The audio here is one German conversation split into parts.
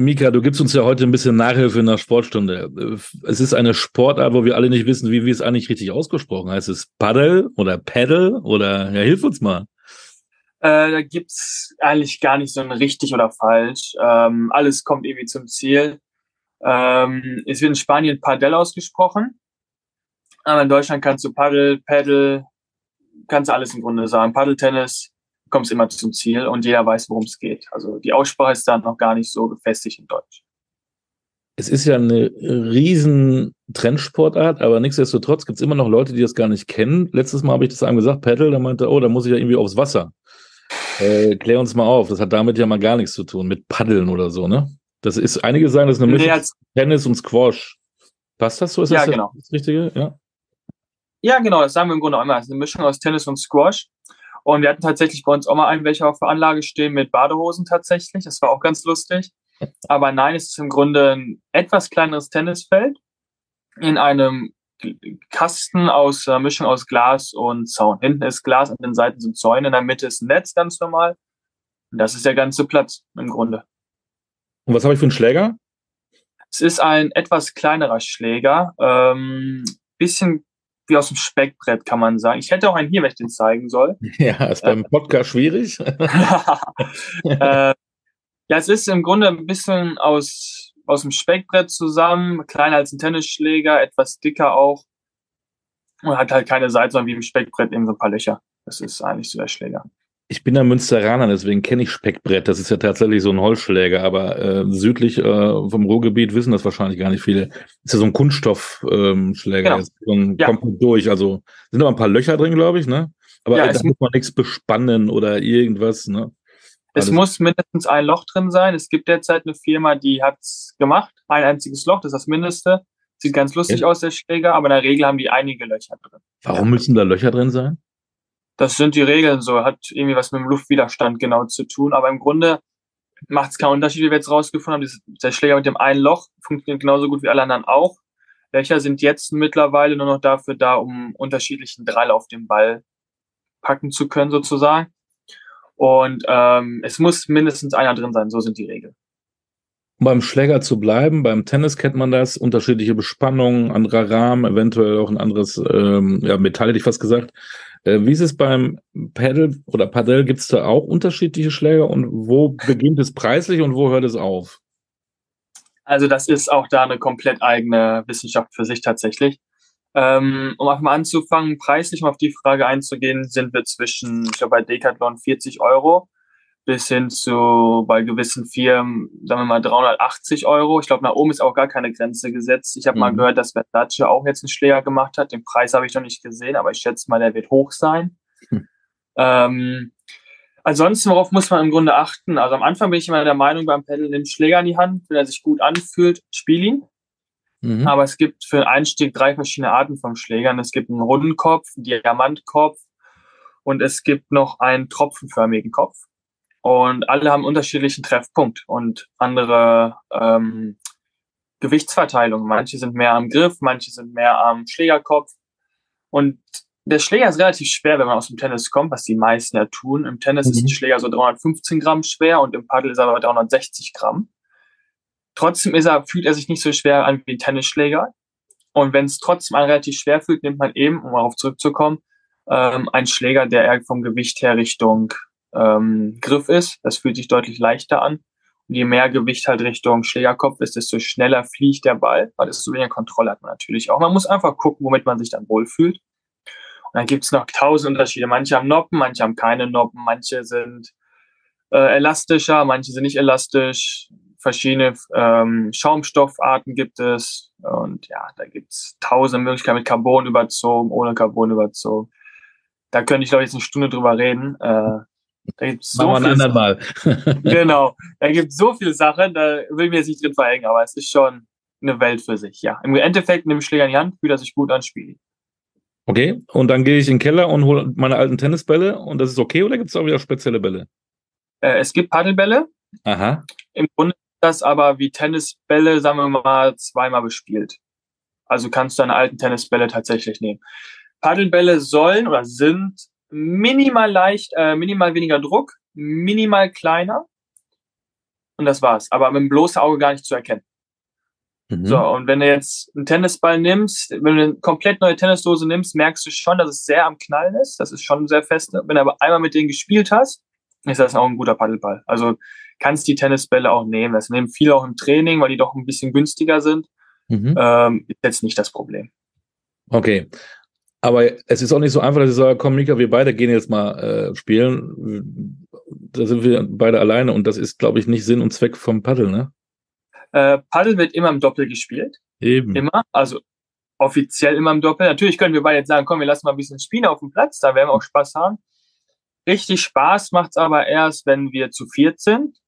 Mika, du gibst uns ja heute ein bisschen Nachhilfe in der Sportstunde. Es ist eine Sportart, wo wir alle nicht wissen, wie wir es eigentlich richtig ausgesprochen heißt. Es Paddle oder Paddle oder ja, hilf uns mal. Äh, da gibt's eigentlich gar nicht so ein richtig oder falsch. Ähm, alles kommt irgendwie zum Ziel. Ähm, es wird in Spanien Padel ausgesprochen. Aber in Deutschland kannst du Paddle, Paddle, kannst du alles im Grunde sagen. Paddeltennis, kommst immer zum Ziel und jeder weiß, worum es geht. Also die Aussprache ist dann noch gar nicht so gefestigt in Deutsch. Es ist ja eine riesen Trendsportart, aber nichtsdestotrotz gibt es immer noch Leute, die das gar nicht kennen. Letztes Mal habe ich das einem gesagt, Paddle, da meinte, oh, da muss ich ja irgendwie aufs Wasser. Äh, klär uns mal auf, das hat damit ja mal gar nichts zu tun, mit Paddeln oder so, ne? Das ist, einige sagen, das ist eine Mischung nee, Tennis und Squash. Passt das so? Ist ja, das genau. das Richtige? Ja. Ja, genau, das sagen wir im Grunde auch immer. Es ist eine Mischung aus Tennis und Squash. Und wir hatten tatsächlich bei uns auch mal einen, welcher auf der Anlage stehen mit Badehosen tatsächlich. Das war auch ganz lustig. Aber nein, es ist im Grunde ein etwas kleineres Tennisfeld in einem Kasten aus äh, Mischung aus Glas und Zaun. Hinten ist Glas, an den Seiten sind Zäune, in der Mitte ist ein Netz, ganz normal. Und das ist der ganze Platz im Grunde. Und was habe ich für einen Schläger? Es ist ein etwas kleinerer Schläger, ähm, bisschen wie aus dem Speckbrett, kann man sagen. Ich hätte auch einen hier, wenn ich den zeigen soll. Ja, ist beim Podcast schwierig. äh, ja, es ist im Grunde ein bisschen aus, aus dem Speckbrett zusammen, kleiner als ein Tennisschläger, etwas dicker auch. Und hat halt keine Seite, sondern wie im Speckbrett eben so ein paar Löcher. Das ist eigentlich so der Schläger. Ich bin ja Münsteraner, deswegen kenne ich Speckbrett. Das ist ja tatsächlich so ein Holzschläger, aber äh, südlich äh, vom Ruhrgebiet wissen das wahrscheinlich gar nicht viele. Ist ja so ein Kunststoffschläger, ähm, genau. so ein ja. komplett durch. Also sind noch ein paar Löcher drin, glaube ich, ne? Aber ja, da muss man nichts bespannen oder irgendwas, ne? Es Alles. muss mindestens ein Loch drin sein. Es gibt derzeit eine Firma, die hat's gemacht. Ein einziges Loch, das ist das Mindeste. Sieht ganz lustig ja. aus, der Schläger, aber in der Regel haben die einige Löcher drin. Warum müssen da Löcher drin sein? Das sind die Regeln so, hat irgendwie was mit dem Luftwiderstand genau zu tun. Aber im Grunde macht es keinen Unterschied, wie wir jetzt rausgefunden haben. Der Schläger mit dem einen Loch funktioniert genauso gut wie alle anderen auch. Löcher sind jetzt mittlerweile nur noch dafür da, um unterschiedlichen Drall auf den Ball packen zu können, sozusagen. Und ähm, es muss mindestens einer drin sein, so sind die Regeln. Um beim Schläger zu bleiben, beim Tennis kennt man das, unterschiedliche Bespannungen, anderer Rahmen, eventuell auch ein anderes ähm, ja, Metall, hätte ich fast gesagt. Äh, wie ist es beim Paddle oder Paddle? Gibt es da auch unterschiedliche Schläger und wo beginnt es preislich und wo hört es auf? Also das ist auch da eine komplett eigene Wissenschaft für sich tatsächlich. Ähm, um einfach mal anzufangen, preislich um auf die Frage einzugehen, sind wir zwischen, ich glaube bei Decathlon 40 Euro bis hin zu bei gewissen Firmen, sagen wir mal 380 Euro. Ich glaube, nach oben ist auch gar keine Grenze gesetzt. Ich habe mhm. mal gehört, dass Versace auch jetzt einen Schläger gemacht hat. Den Preis habe ich noch nicht gesehen, aber ich schätze mal, der wird hoch sein. Mhm. Ähm, ansonsten, worauf muss man im Grunde achten? Also am Anfang bin ich immer der Meinung, beim Pedal nimm Schläger in die Hand, wenn er sich gut anfühlt, spiel ihn. Mhm. Aber es gibt für den Einstieg drei verschiedene Arten von Schlägern. Es gibt einen runden Kopf, einen Diamantkopf und es gibt noch einen tropfenförmigen Kopf. Und alle haben unterschiedlichen Treffpunkt und andere ähm, Gewichtsverteilung. Manche sind mehr am Griff, manche sind mehr am Schlägerkopf. Und der Schläger ist relativ schwer, wenn man aus dem Tennis kommt, was die meisten ja tun. Im Tennis mhm. ist ein Schläger so 315 Gramm schwer und im Paddel ist er aber 360 Gramm. Trotzdem ist er, fühlt er sich nicht so schwer an wie ein Tennisschläger. Und wenn es trotzdem einen relativ schwer fühlt, nimmt man eben, um darauf zurückzukommen, ähm, einen Schläger, der eher vom Gewicht her Richtung ähm, Griff ist. Das fühlt sich deutlich leichter an. Und je mehr Gewicht halt Richtung Schlägerkopf ist, desto schneller fliegt der Ball, weil desto weniger Kontrolle hat man natürlich auch. Man muss einfach gucken, womit man sich dann wohlfühlt. Und dann gibt's noch tausend Unterschiede. Manche haben Noppen, manche haben keine Noppen, manche sind äh, elastischer, manche sind nicht elastisch. Verschiedene ähm, Schaumstoffarten gibt es. Und ja, da gibt's tausende Möglichkeiten mit Carbon überzogen, ohne Carbon überzogen. Da könnte ich, glaube ich, jetzt eine Stunde drüber reden. Äh, da gibt's so Machen wir ein andermal. genau. Da gibt es so viele Sachen, da will ich mir jetzt nicht drin verhängen, aber es ist schon eine Welt für sich, ja. Im Endeffekt nehme ich Schläger in die Hand, fühle er sich gut an, spiele. Okay, und dann gehe ich in den Keller und hole meine alten Tennisbälle und das ist okay oder gibt es auch wieder spezielle Bälle? Äh, es gibt Paddelbälle. Aha. Im Grunde ist das aber wie Tennisbälle, sagen wir mal, zweimal bespielt. Also kannst du deine alten Tennisbälle tatsächlich nehmen. Paddelbälle sollen oder sind minimal leicht, äh, minimal weniger Druck, minimal kleiner. und das war's. Aber mit dem bloßen Auge gar nicht zu erkennen. Mhm. So, und wenn du jetzt einen Tennisball nimmst, wenn du eine komplett neue Tennisdose nimmst, merkst du schon, dass es sehr am Knallen ist. Das ist schon sehr fest. Wenn du aber einmal mit denen gespielt hast, ist das auch ein guter Paddelball. Also kannst die Tennisbälle auch nehmen. Das nehmen viele auch im Training, weil die doch ein bisschen günstiger sind. Mhm. Ähm, ist jetzt nicht das Problem. Okay. Aber es ist auch nicht so einfach, dass ich sage, komm, Mika, wir beide gehen jetzt mal äh, spielen. Da sind wir beide alleine und das ist, glaube ich, nicht Sinn und Zweck vom Paddel, ne? Äh, Paddel wird immer im Doppel gespielt. Eben. Immer. Also offiziell immer im Doppel. Natürlich können wir beide jetzt sagen, komm, wir lassen mal ein bisschen spielen auf dem Platz, da werden wir auch Spaß haben. Richtig Spaß macht es aber erst, wenn wir zu viert sind.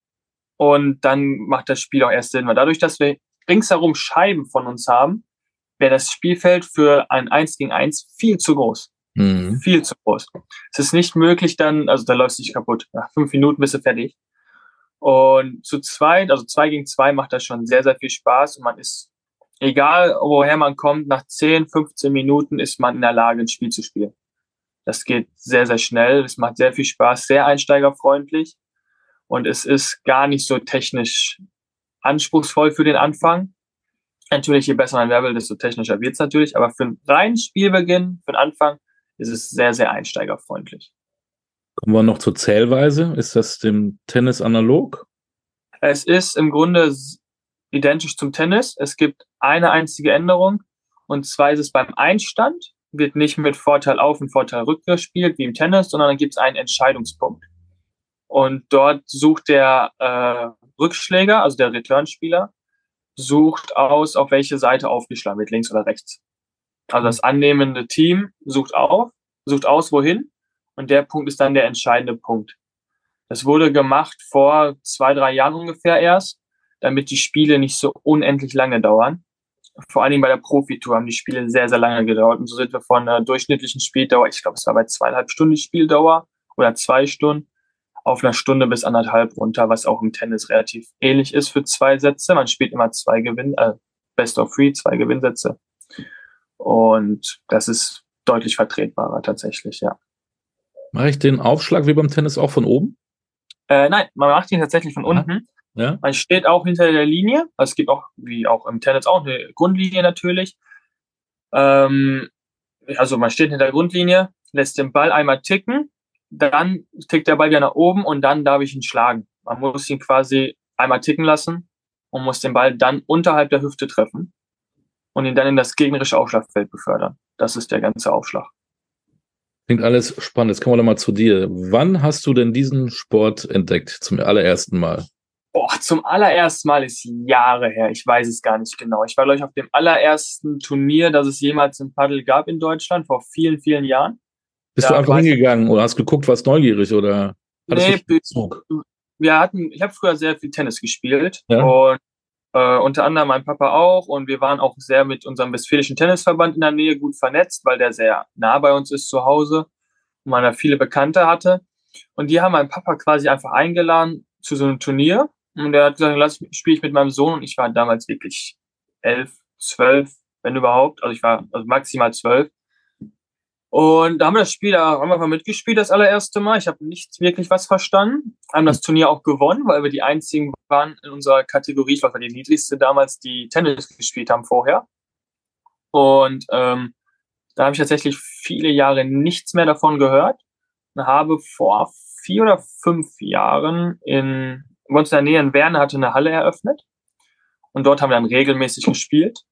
Und dann macht das Spiel auch erst Sinn, weil dadurch, dass wir ringsherum Scheiben von uns haben, wäre das Spielfeld für ein 1 gegen 1 viel zu groß. Mhm. Viel zu groß. Es ist nicht möglich dann, also da läuft es nicht kaputt. Nach fünf Minuten bist du fertig. Und zu zweit, also zwei gegen zwei macht das schon sehr, sehr viel Spaß und man ist, egal woher man kommt, nach 10, 15 Minuten ist man in der Lage, ein Spiel zu spielen. Das geht sehr, sehr schnell. Es macht sehr viel Spaß, sehr einsteigerfreundlich und es ist gar nicht so technisch anspruchsvoll für den Anfang. Natürlich, je besser man Level, desto technischer wird's natürlich, aber für einen reinen Spielbeginn, für den Anfang, ist es sehr, sehr einsteigerfreundlich. Kommen wir noch zur Zählweise. Ist das dem Tennis analog? Es ist im Grunde identisch zum Tennis. Es gibt eine einzige Änderung und zwar ist es beim Einstand, wird nicht mit Vorteil auf und Vorteil rück gespielt wie im Tennis, sondern dann gibt es einen Entscheidungspunkt. Und dort sucht der äh, Rückschläger, also der Returnspieler, sucht aus, auf welche Seite aufgeschlagen wird, links oder rechts. Also das annehmende Team sucht auf, sucht aus, wohin, und der Punkt ist dann der entscheidende Punkt. Das wurde gemacht vor zwei, drei Jahren ungefähr erst, damit die Spiele nicht so unendlich lange dauern. Vor allen Dingen bei der Profitour haben die Spiele sehr, sehr lange gedauert. Und so sind wir von einer durchschnittlichen Spieldauer, ich glaube, es war bei zweieinhalb Stunden Spieldauer oder zwei Stunden, auf einer Stunde bis anderthalb runter, was auch im Tennis relativ ähnlich ist für zwei Sätze. Man spielt immer zwei Gewinn, äh, Best of Three, zwei Gewinnsätze. Und das ist deutlich vertretbarer tatsächlich, ja. Mache ich den Aufschlag wie beim Tennis auch von oben? Äh, nein, man macht ihn tatsächlich von unten. Ja. Man steht auch hinter der Linie. Also es gibt auch, wie auch im Tennis auch, eine Grundlinie natürlich. Ähm, also man steht hinter der Grundlinie, lässt den Ball einmal ticken dann tickt der Ball wieder nach oben und dann darf ich ihn schlagen. Man muss ihn quasi einmal ticken lassen und muss den Ball dann unterhalb der Hüfte treffen und ihn dann in das gegnerische Aufschlagfeld befördern. Das ist der ganze Aufschlag. Klingt alles spannend. Jetzt kommen wir doch mal zu dir. Wann hast du denn diesen Sport entdeckt zum allerersten Mal? Boah, zum allerersten Mal ist Jahre her. Ich weiß es gar nicht genau. Ich war, glaube ich, auf dem allerersten Turnier, das es jemals im Paddel gab in Deutschland, vor vielen, vielen Jahren. Bist ja, du einfach hingegangen oder hast geguckt, was neugierig oder nee, wir hatten, ich habe früher sehr viel Tennis gespielt ja. und äh, unter anderem mein Papa auch und wir waren auch sehr mit unserem westfälischen Tennisverband in der Nähe gut vernetzt, weil der sehr nah bei uns ist zu Hause und man da viele Bekannte hatte. Und die haben meinen Papa quasi einfach eingeladen zu so einem Turnier und der hat gesagt, lass spiele ich mit meinem Sohn und ich war damals wirklich elf, zwölf, wenn überhaupt, also ich war also maximal zwölf und da haben wir das Spiel, wir mal mitgespielt das allererste Mal. Ich habe nicht wirklich was verstanden. Haben das Turnier auch gewonnen, weil wir die einzigen waren in unserer Kategorie, ich war die niedrigste damals, die Tennis gespielt haben vorher. Und ähm, da habe ich tatsächlich viele Jahre nichts mehr davon gehört. Und habe vor vier oder fünf Jahren in, bei in der Nähe in Werne hatte eine Halle eröffnet. Und dort haben wir dann regelmäßig gespielt.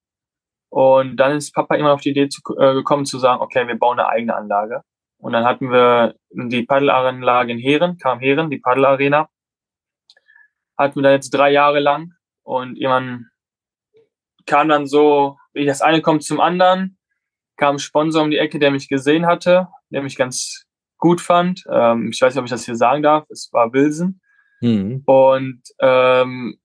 Und dann ist Papa immer auf die Idee zu, äh, gekommen zu sagen, okay, wir bauen eine eigene Anlage. Und dann hatten wir die Paddelanlage in Heeren, kam Heeren, die Paddelarena. Hatten wir da jetzt drei Jahre lang. Und jemand kam dann so, wie das eine kommt zum anderen, kam ein Sponsor um die Ecke, der mich gesehen hatte, der mich ganz gut fand. Ähm, ich weiß nicht, ob ich das hier sagen darf. Es war Wilson. Mhm. Und ähm,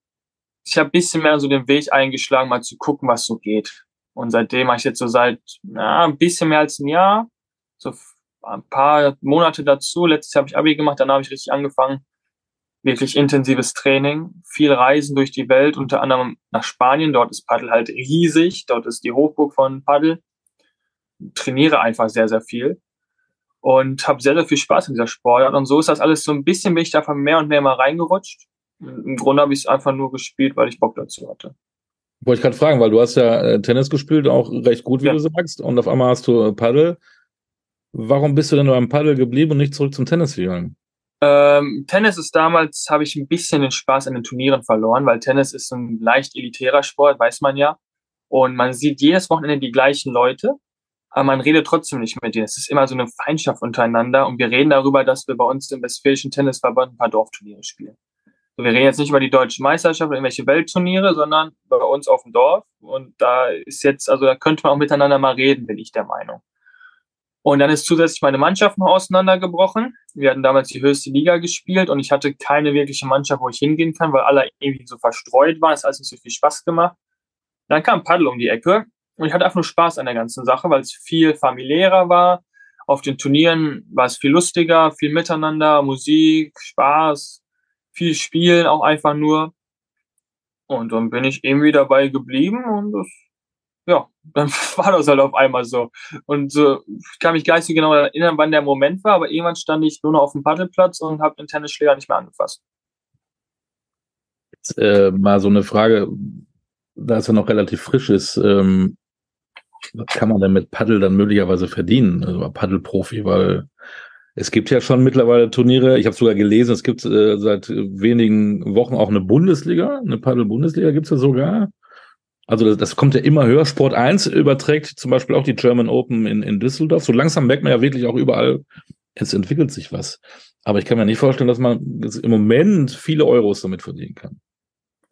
ich habe bisschen mehr so den Weg eingeschlagen, mal zu gucken, was so geht. Und seitdem habe ich jetzt so seit na, ein bisschen mehr als ein Jahr, so ein paar Monate dazu. Letztes Jahr habe ich Abi gemacht, dann habe ich richtig angefangen. Wirklich intensives Training, viel Reisen durch die Welt, unter anderem nach Spanien. Dort ist Paddel halt riesig. Dort ist die Hochburg von Paddel. Trainiere einfach sehr, sehr viel und habe sehr, sehr viel Spaß in dieser Sportart. Und so ist das alles so ein bisschen, bin ich davon mehr und mehr mal reingerutscht. Im Grunde habe ich es einfach nur gespielt, weil ich Bock dazu hatte. Wollte ich gerade fragen, weil du hast ja äh, Tennis gespielt, auch recht gut, wie ja. du sagst, und auf einmal hast du Paddel. Warum bist du denn nur am Paddel geblieben und nicht zurück zum Tennis gegangen? Ähm, Tennis ist damals, habe ich ein bisschen den Spaß an den Turnieren verloren, weil Tennis ist ein leicht elitärer Sport, weiß man ja. Und man sieht jedes Wochenende die gleichen Leute, aber man redet trotzdem nicht mit denen. Es ist immer so eine Feindschaft untereinander und wir reden darüber, dass wir bei uns im Westfälischen Tennisverband ein paar Dorfturniere spielen. Wir reden jetzt nicht über die deutsche Meisterschaft oder irgendwelche Weltturniere, sondern bei uns auf dem Dorf. Und da ist jetzt, also da könnte man auch miteinander mal reden, bin ich der Meinung. Und dann ist zusätzlich meine Mannschaft noch auseinandergebrochen. Wir hatten damals die höchste Liga gespielt und ich hatte keine wirkliche Mannschaft, wo ich hingehen kann, weil alle irgendwie so verstreut waren. Es hat alles nicht so viel Spaß gemacht. Dann kam Paddel um die Ecke und ich hatte einfach nur Spaß an der ganzen Sache, weil es viel familiärer war. Auf den Turnieren war es viel lustiger, viel Miteinander, Musik, Spaß, viel Spielen auch einfach nur. Und dann bin ich irgendwie dabei geblieben und das ja, dann war das halt auf einmal so. Und so, ich kann mich gar nicht so genau erinnern, wann der Moment war, aber irgendwann stand ich nur noch auf dem Paddelplatz und habe den Tennisschläger nicht mehr angefasst. Jetzt, äh, mal so eine Frage, da es ja noch relativ frisch ist, ähm, was kann man denn mit Paddel dann möglicherweise verdienen? Also Paddelprofi, weil es gibt ja schon mittlerweile Turniere, ich habe sogar gelesen, es gibt äh, seit wenigen Wochen auch eine Bundesliga, eine Paddel-Bundesliga gibt es ja sogar. Also das, das, kommt ja immer höher. Sport 1 überträgt zum Beispiel auch die German Open in, in Düsseldorf. So langsam merkt man ja wirklich auch überall, es entwickelt sich was. Aber ich kann mir nicht vorstellen, dass man im Moment viele Euros damit verdienen kann.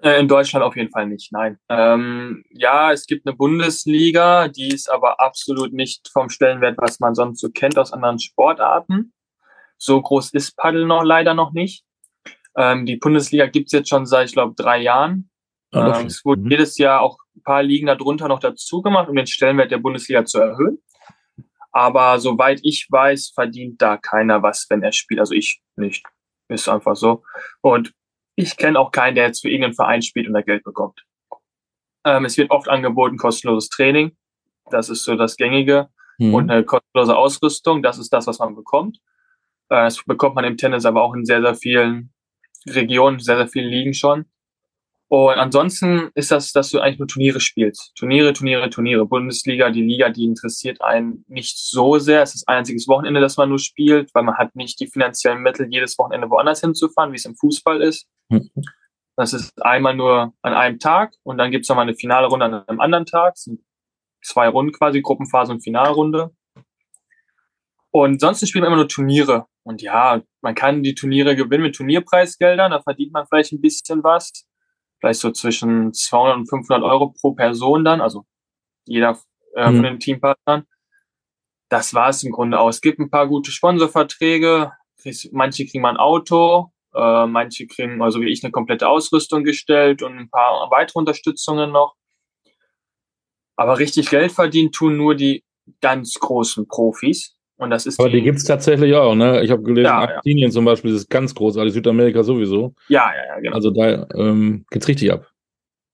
Äh, in Deutschland auf jeden Fall nicht, nein. Ähm, ja, es gibt eine Bundesliga, die ist aber absolut nicht vom Stellenwert, was man sonst so kennt aus anderen Sportarten. So groß ist Paddel noch leider noch nicht. Ähm, die Bundesliga gibt's jetzt schon seit, ich glaube, drei Jahren. Ah, ähm, es wurde mhm. jedes Jahr auch ein paar Ligen darunter noch dazu gemacht, um den Stellenwert der Bundesliga zu erhöhen. Aber soweit ich weiß, verdient da keiner was, wenn er spielt. Also ich nicht. Ist einfach so. Und ich kenne auch keinen, der jetzt für irgendeinen Verein spielt und da Geld bekommt. Ähm, es wird oft angeboten kostenloses Training. Das ist so das Gängige. Mhm. Und eine kostenlose Ausrüstung. Das ist das, was man bekommt. Äh, das bekommt man im Tennis aber auch in sehr, sehr vielen Regionen, sehr, sehr vielen Ligen schon. Und ansonsten ist das, dass du eigentlich nur Turniere spielst. Turniere, Turniere, Turniere. Bundesliga, die Liga, die interessiert einen nicht so sehr. Es ist ein einziges Wochenende, das man nur spielt, weil man hat nicht die finanziellen Mittel, jedes Wochenende woanders hinzufahren, wie es im Fußball ist. Das ist einmal nur an einem Tag und dann gibt es nochmal eine finale Runde an einem anderen Tag. Das sind zwei Runden quasi, Gruppenphase und Finalrunde. Und sonst spielen wir immer nur Turniere. Und ja, man kann die Turniere gewinnen mit Turnierpreisgeldern, da verdient man vielleicht ein bisschen was vielleicht so zwischen 200 und 500 Euro pro Person dann, also jeder äh, mhm. von den Teampartnern. Das war es im Grunde auch. Es gibt ein paar gute Sponsorverträge. Manche kriegen mal ein Auto, äh, manche kriegen, also wie ich, eine komplette Ausrüstung gestellt und ein paar weitere Unterstützungen noch. Aber richtig Geld verdienen tun nur die ganz großen Profis. Und das ist Aber die, die gibt es tatsächlich auch, ne? Ich habe gelesen, ja, Argentinien ja. zum Beispiel ist ganz großartig, Südamerika sowieso. Ja, ja, ja, genau. Also da ähm, geht's richtig ab.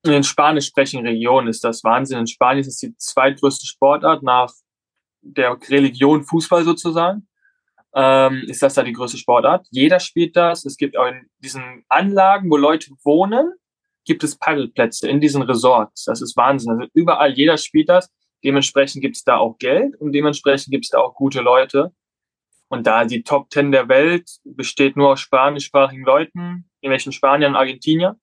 In den spanisch sprechenden Regionen ist das Wahnsinn. In Spanien ist es die zweitgrößte Sportart nach der Religion Fußball sozusagen. Ähm, ist das da die größte Sportart? Jeder spielt das. Es gibt auch in diesen Anlagen, wo Leute wohnen, gibt es Paddelplätze in diesen Resorts. Das ist Wahnsinn. Also überall, jeder spielt das. Dementsprechend gibt es da auch Geld und dementsprechend gibt es da auch gute Leute. Und da die Top Ten der Welt besteht nur aus spanischsprachigen Leuten, irgendwelchen Spaniern und Argentiniern.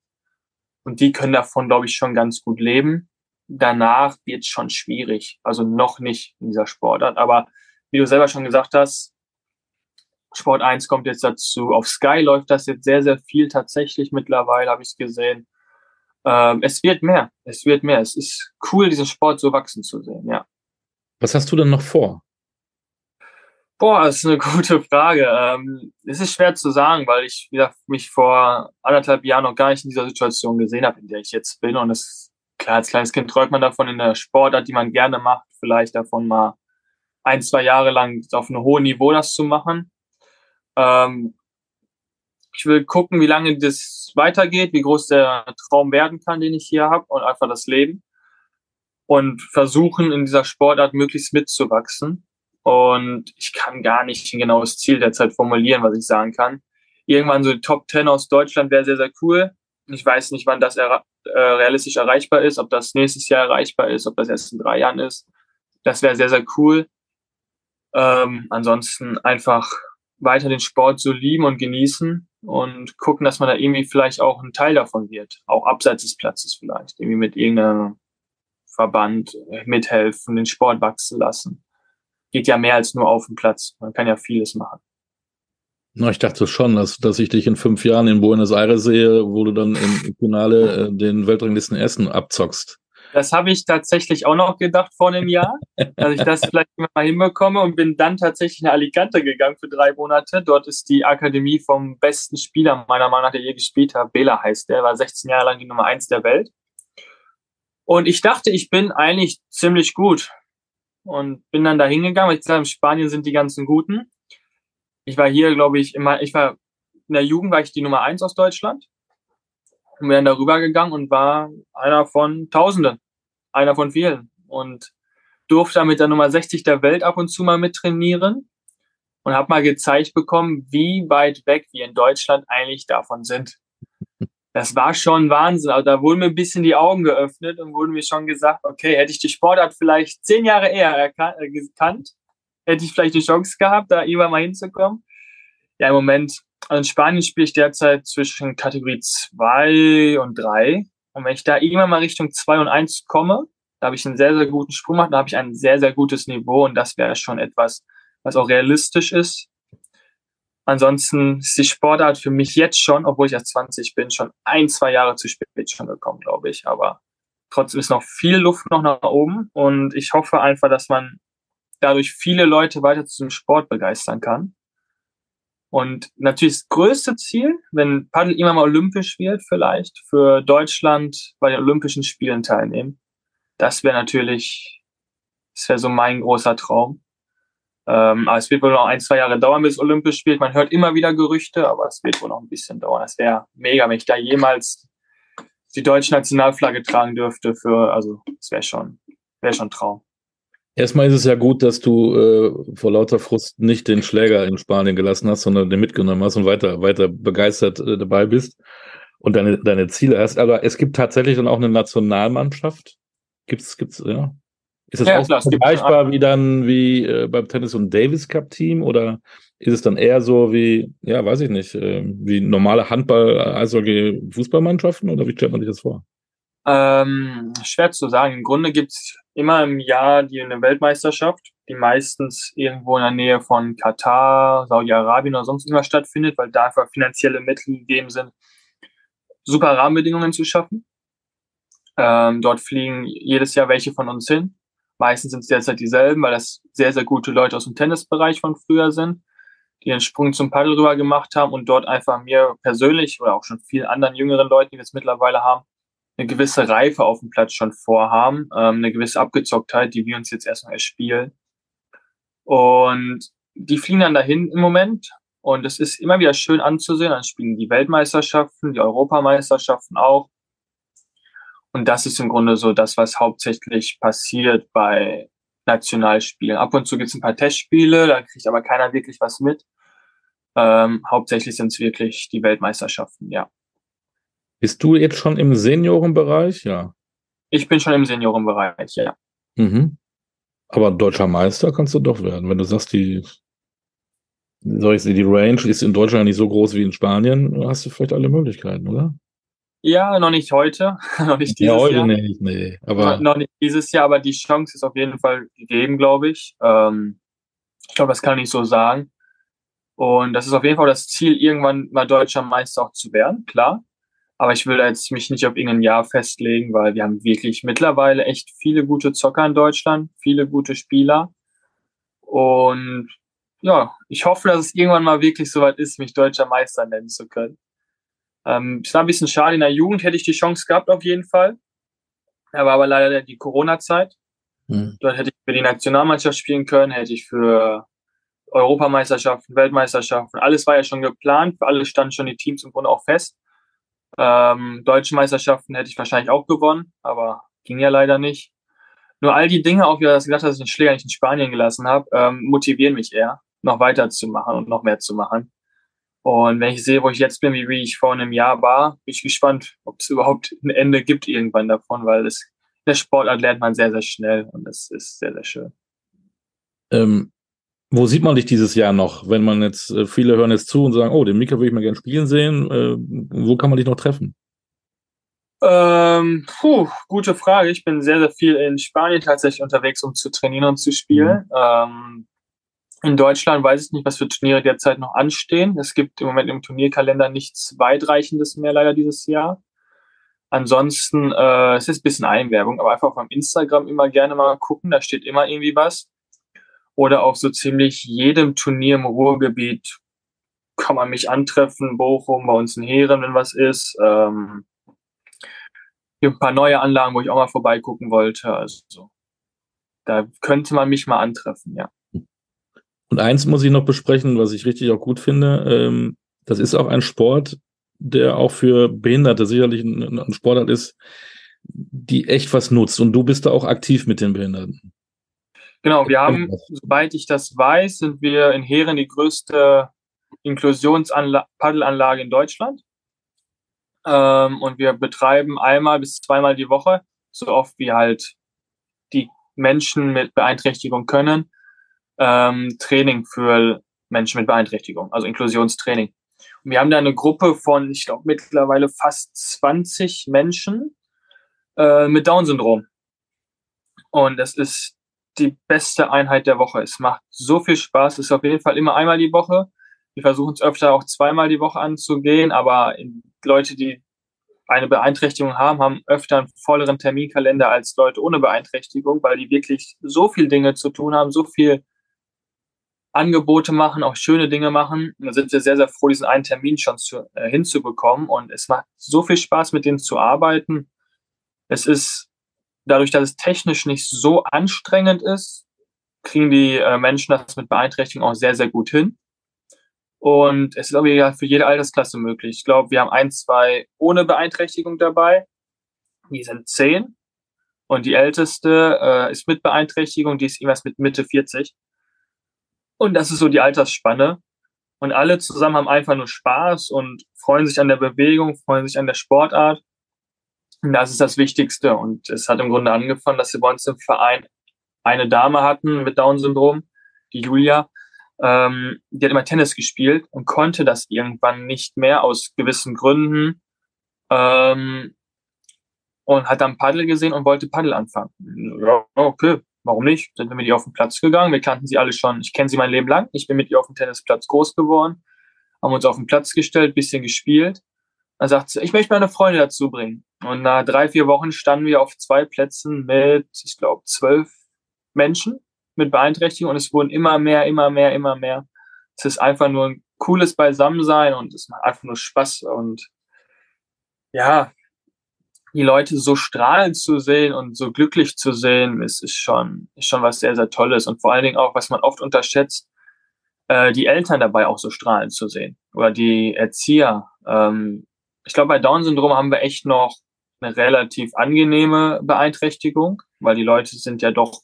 Und die können davon, glaube ich, schon ganz gut leben. Danach wird es schon schwierig. Also noch nicht in dieser Sportart. Aber wie du selber schon gesagt hast, Sport 1 kommt jetzt dazu. Auf Sky läuft das jetzt sehr, sehr viel tatsächlich mittlerweile, habe ich gesehen ähm, es wird mehr. Es wird mehr. Es ist cool, diesen Sport so wachsen zu sehen, ja. Was hast du denn noch vor? Boah, das ist eine gute Frage. Ähm, es ist schwer zu sagen, weil ich wieder mich vor anderthalb Jahren noch gar nicht in dieser Situation gesehen habe, in der ich jetzt bin. Und es klar, als kleines Kind träumt man davon in der Sportart, die man gerne macht, vielleicht davon mal ein, zwei Jahre lang auf einem hohen Niveau das zu machen. Ähm, ich will gucken, wie lange das weitergeht, wie groß der Traum werden kann, den ich hier habe und einfach das Leben. Und versuchen, in dieser Sportart möglichst mitzuwachsen. Und ich kann gar nicht ein genaues Ziel derzeit formulieren, was ich sagen kann. irgendwann so die Top 10 aus Deutschland wäre sehr, sehr cool. Ich weiß nicht, wann das er äh, realistisch erreichbar ist, ob das nächstes Jahr erreichbar ist, ob das erst in drei Jahren ist. Das wäre sehr, sehr cool. Ähm, ansonsten einfach weiter den Sport so lieben und genießen und gucken, dass man da irgendwie vielleicht auch ein Teil davon wird, auch abseits des Platzes vielleicht, irgendwie mit irgendeinem Verband mithelfen, den Sport wachsen lassen. Geht ja mehr als nur auf dem Platz. Man kann ja vieles machen. Na, ich dachte schon, dass, dass ich dich in fünf Jahren in Buenos Aires sehe, wo du dann im Finale äh, den Weltranglisten Essen abzockst. Das habe ich tatsächlich auch noch gedacht vor einem Jahr, dass ich das vielleicht mal hinbekomme und bin dann tatsächlich nach Alicante gegangen für drei Monate. Dort ist die Akademie vom besten Spieler meiner Meinung nach, der je gespielt hat. Bela heißt der, war 16 Jahre lang die Nummer eins der Welt. Und ich dachte, ich bin eigentlich ziemlich gut und bin dann da hingegangen, weil ich gesagt in Spanien sind die ganzen Guten. Ich war hier, glaube ich, immer, ich war in der Jugend war ich die Nummer eins aus Deutschland und bin dann darüber gegangen und war einer von Tausenden einer von vielen. Und durfte mit der Nummer 60 der Welt ab und zu mal mittrainieren und habe mal gezeigt bekommen, wie weit weg wir in Deutschland eigentlich davon sind. Das war schon Wahnsinn. Also da wurden mir ein bisschen die Augen geöffnet und wurden mir schon gesagt, okay, hätte ich die Sportart vielleicht zehn Jahre eher äh, gekannt, hätte ich vielleicht die Chance gehabt, da irgendwann mal hinzukommen. Ja, im Moment, also in Spanien spiele ich derzeit zwischen Kategorie 2 und 3 und wenn ich da irgendwann mal Richtung 2 und 1 komme, da habe ich einen sehr, sehr guten Sprung gemacht, da habe ich ein sehr, sehr gutes Niveau und das wäre schon etwas, was auch realistisch ist. Ansonsten ist die Sportart für mich jetzt schon, obwohl ich erst 20 bin, schon ein, zwei Jahre zu spät schon gekommen, glaube ich. Aber trotzdem ist noch viel Luft noch nach oben und ich hoffe einfach, dass man dadurch viele Leute weiter zu dem Sport begeistern kann. Und natürlich das größte Ziel, wenn Paddel immer mal olympisch wird, vielleicht für Deutschland bei den Olympischen Spielen teilnehmen. Das wäre natürlich, das wäre so mein großer Traum. Ähm, aber es wird wohl noch ein, zwei Jahre dauern, bis olympisch wird. Man hört immer wieder Gerüchte, aber es wird wohl noch ein bisschen dauern. Das wäre mega, wenn ich da jemals die deutsche Nationalflagge tragen dürfte für, also, das wäre schon, wäre schon Traum. Erstmal ist es ja gut, dass du äh, vor lauter Frust nicht den Schläger in Spanien gelassen hast, sondern den mitgenommen hast und weiter, weiter begeistert äh, dabei bist und deine, deine Ziele hast. Aber es gibt tatsächlich dann auch eine Nationalmannschaft. Gibt's, gibt's, ja? Ist das ja, auch klar, vergleichbar wie dann wie äh, beim Tennis und Davis Cup Team oder ist es dann eher so wie, ja, weiß ich nicht, äh, wie normale Handball, Eishockey, Fußballmannschaften oder wie stellt man sich das vor? Ähm, schwer zu sagen. Im Grunde gibt's immer im Jahr die eine Weltmeisterschaft, die meistens irgendwo in der Nähe von Katar, Saudi-Arabien oder sonst irgendwas stattfindet, weil da einfach finanzielle Mittel gegeben sind, super Rahmenbedingungen zu schaffen. Ähm, dort fliegen jedes Jahr welche von uns hin. Meistens sind es derzeit dieselben, weil das sehr, sehr gute Leute aus dem Tennisbereich von früher sind, die den Sprung zum Paddel rüber gemacht haben und dort einfach mir persönlich oder auch schon vielen anderen jüngeren Leuten, die es mittlerweile haben, eine gewisse Reife auf dem Platz schon vorhaben, ähm, eine gewisse Abgezocktheit, die wir uns jetzt erstmal erspielen. Und die fliegen dann dahin im Moment. Und es ist immer wieder schön anzusehen. Dann spielen die Weltmeisterschaften, die Europameisterschaften auch. Und das ist im Grunde so das, was hauptsächlich passiert bei Nationalspielen. Ab und zu gibt es ein paar Testspiele, da kriegt aber keiner wirklich was mit. Ähm, hauptsächlich sind es wirklich die Weltmeisterschaften, ja. Bist du jetzt schon im Seniorenbereich? Ja. Ich bin schon im Seniorenbereich, ja. Mhm. Aber deutscher Meister kannst du doch werden, wenn du sagst, die, soll ich sagen, die Range ist in Deutschland nicht so groß wie in Spanien, hast du vielleicht alle Möglichkeiten, oder? Ja, noch nicht heute, noch nicht dieses ja, heute Jahr. nicht, nee. Aber noch nicht dieses Jahr, aber die Chance ist auf jeden Fall gegeben, glaube ich. Ähm, ich glaube, das kann ich so sagen. Und das ist auf jeden Fall das Ziel, irgendwann mal deutscher Meister auch zu werden, klar. Aber ich will jetzt mich nicht auf irgendein Jahr festlegen, weil wir haben wirklich mittlerweile echt viele gute Zocker in Deutschland, viele gute Spieler. Und ja, ich hoffe, dass es irgendwann mal wirklich soweit ist, mich deutscher Meister nennen zu können. Ähm, es war ein bisschen schade, in der Jugend hätte ich die Chance gehabt, auf jeden Fall. Da war aber leider die Corona-Zeit. Mhm. Dort hätte ich für die Nationalmannschaft spielen können, hätte ich für Europameisterschaften, Weltmeisterschaften, alles war ja schon geplant, für alle standen schon die Teams im Grunde auch fest. Ähm, deutsche Meisterschaften hätte ich wahrscheinlich auch gewonnen, aber ging ja leider nicht. Nur all die Dinge, auch wie du das gesagt hast, dass ich den Schläger nicht in Spanien gelassen habe, ähm, motivieren mich eher, noch weiterzumachen und noch mehr zu machen. Und wenn ich sehe, wo ich jetzt bin, wie, wie ich vor einem Jahr war, bin ich gespannt, ob es überhaupt ein Ende gibt irgendwann davon, weil es, der Sportart lernt man sehr, sehr schnell und das ist sehr, sehr schön. Ähm, wo sieht man dich dieses Jahr noch, wenn man jetzt, äh, viele hören jetzt zu und sagen, oh, den Mika würde ich mal gerne spielen sehen, äh, wo kann man dich noch treffen? Ähm, puh, gute Frage. Ich bin sehr, sehr viel in Spanien tatsächlich unterwegs, um zu trainieren und zu spielen. Mhm. Ähm, in Deutschland weiß ich nicht, was für Turniere derzeit noch anstehen. Es gibt im Moment im Turnierkalender nichts weitreichendes mehr leider dieses Jahr. Ansonsten, äh, es ist ein bisschen Einwerbung, aber einfach auf meinem Instagram immer gerne mal gucken, da steht immer irgendwie was. Oder auf so ziemlich jedem Turnier im Ruhrgebiet kann man mich antreffen, Bochum, bei uns in Heeren, wenn was ist. Ähm, ein paar neue Anlagen, wo ich auch mal vorbeigucken wollte. Also da könnte man mich mal antreffen, ja. Und eins muss ich noch besprechen, was ich richtig auch gut finde. Ähm, das ist auch ein Sport, der auch für Behinderte sicherlich ein, ein Sportart ist, die echt was nutzt. Und du bist da auch aktiv mit den Behinderten. Genau, wir haben, soweit ich das weiß, sind wir in Heeren die größte Inklusionspaddelanlage in Deutschland. Ähm, und wir betreiben einmal bis zweimal die Woche, so oft wie halt die Menschen mit Beeinträchtigung können, ähm, Training für Menschen mit Beeinträchtigung, also Inklusionstraining. Und wir haben da eine Gruppe von, ich glaube, mittlerweile fast 20 Menschen äh, mit Down-Syndrom. Und es ist die beste Einheit der Woche. Es macht so viel Spaß. Es ist auf jeden Fall immer einmal die Woche. Wir versuchen es öfter auch zweimal die Woche anzugehen, aber Leute, die eine Beeinträchtigung haben, haben öfter einen volleren Terminkalender als Leute ohne Beeinträchtigung, weil die wirklich so viel Dinge zu tun haben, so viel Angebote machen, auch schöne Dinge machen. Und da sind wir sehr, sehr froh, diesen einen Termin schon zu, äh, hinzubekommen. Und es macht so viel Spaß, mit denen zu arbeiten. Es ist dadurch, dass es technisch nicht so anstrengend ist, kriegen die äh, Menschen das mit Beeinträchtigung auch sehr, sehr gut hin. Und es ist auch wieder für jede Altersklasse möglich. Ich glaube, wir haben ein, zwei ohne Beeinträchtigung dabei. Die sind zehn. Und die älteste äh, ist mit Beeinträchtigung, die ist irgendwas mit Mitte 40. Und das ist so die Altersspanne. Und alle zusammen haben einfach nur Spaß und freuen sich an der Bewegung, freuen sich an der Sportart. Das ist das Wichtigste. Und es hat im Grunde angefangen, dass wir bei uns im Verein eine Dame hatten mit Down-Syndrom, die Julia. Ähm, die hat immer Tennis gespielt und konnte das irgendwann nicht mehr aus gewissen Gründen. Ähm, und hat dann Paddel gesehen und wollte Paddel anfangen. Ja, okay, warum nicht? Sind wir mit ihr auf den Platz gegangen. Wir kannten sie alle schon. Ich kenne sie mein Leben lang. Ich bin mit ihr auf dem Tennisplatz groß geworden. Haben uns auf den Platz gestellt, bisschen gespielt. Dann sagt sie, ich möchte meine Freunde dazu bringen. Und nach drei, vier Wochen standen wir auf zwei Plätzen mit, ich glaube, zwölf Menschen mit Beeinträchtigung und es wurden immer mehr, immer mehr, immer mehr. Es ist einfach nur ein cooles Beisammensein und es macht einfach nur Spaß und ja, die Leute so strahlend zu sehen und so glücklich zu sehen, ist, ist schon, ist schon was sehr, sehr Tolles. Und vor allen Dingen auch, was man oft unterschätzt, äh, die Eltern dabei auch so strahlend zu sehen. Oder die Erzieher. Ähm, ich glaube, bei Down-Syndrom haben wir echt noch eine relativ angenehme Beeinträchtigung, weil die Leute sind ja doch,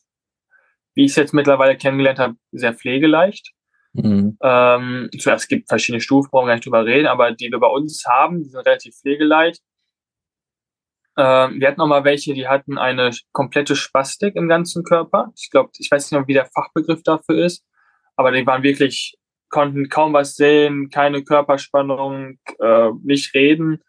wie ich es jetzt mittlerweile kennengelernt habe, sehr pflegeleicht. Mhm. Ähm, zuerst gibt verschiedene Stufen, brauchen wir gar nicht drüber reden, aber die wir bei uns haben, die sind relativ pflegeleicht. Ähm, wir hatten noch mal welche, die hatten eine komplette Spastik im ganzen Körper. Ich glaube, ich weiß nicht mehr, wie der Fachbegriff dafür ist, aber die waren wirklich, konnten kaum was sehen, keine Körperspannung, äh, nicht reden.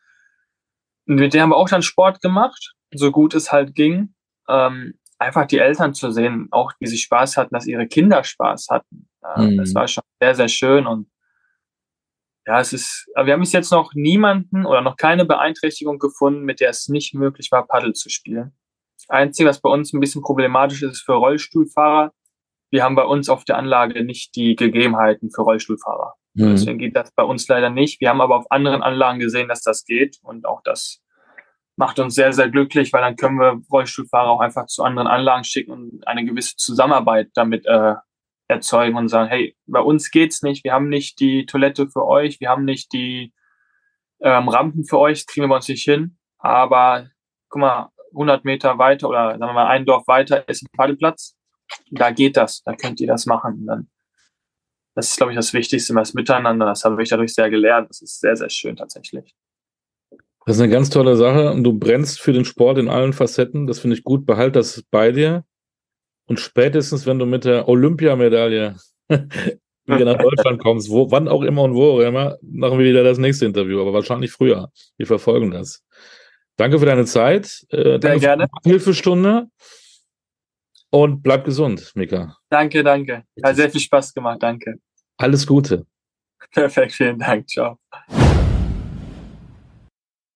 Und mit denen haben wir auch dann Sport gemacht, so gut es halt ging. Ähm, einfach die Eltern zu sehen, auch wie sie Spaß hatten, dass ihre Kinder Spaß hatten. Äh, mhm. Das war schon sehr, sehr schön und ja, es ist, wir haben bis jetzt noch niemanden oder noch keine Beeinträchtigung gefunden, mit der es nicht möglich war, Paddel zu spielen. Das Einzige, was bei uns ein bisschen problematisch ist, ist für Rollstuhlfahrer. Wir haben bei uns auf der Anlage nicht die Gegebenheiten für Rollstuhlfahrer. Mhm. Deswegen geht das bei uns leider nicht. Wir haben aber auf anderen Anlagen gesehen, dass das geht und auch das macht uns sehr, sehr glücklich, weil dann können wir Rollstuhlfahrer auch einfach zu anderen Anlagen schicken und eine gewisse Zusammenarbeit damit äh, erzeugen und sagen, hey, bei uns geht's nicht, wir haben nicht die Toilette für euch, wir haben nicht die ähm, Rampen für euch, das kriegen wir bei uns nicht hin. Aber guck mal, 100 Meter weiter oder sagen wir mal ein Dorf weiter ist ein Paddelplatz. Da geht das, da könnt ihr das machen. Dann das ist, glaube ich, das Wichtigste, das Miteinander. Das habe ich dadurch sehr gelernt. Das ist sehr, sehr schön tatsächlich. Das ist eine ganz tolle Sache und du brennst für den Sport in allen Facetten. Das finde ich gut. Behalt das bei dir. Und spätestens, wenn du mit der Olympiamedaille wieder nach Deutschland kommst, wo, wann auch immer und wo auch immer, machen wir wieder das nächste Interview, aber wahrscheinlich früher. Wir verfolgen das. Danke für deine Zeit. Äh, Sehr gerne. Hilfestunde. Und bleib gesund, Mika. Danke, danke. Hat sehr viel Spaß gemacht. Danke. Alles Gute. Perfekt, vielen Dank. Ciao.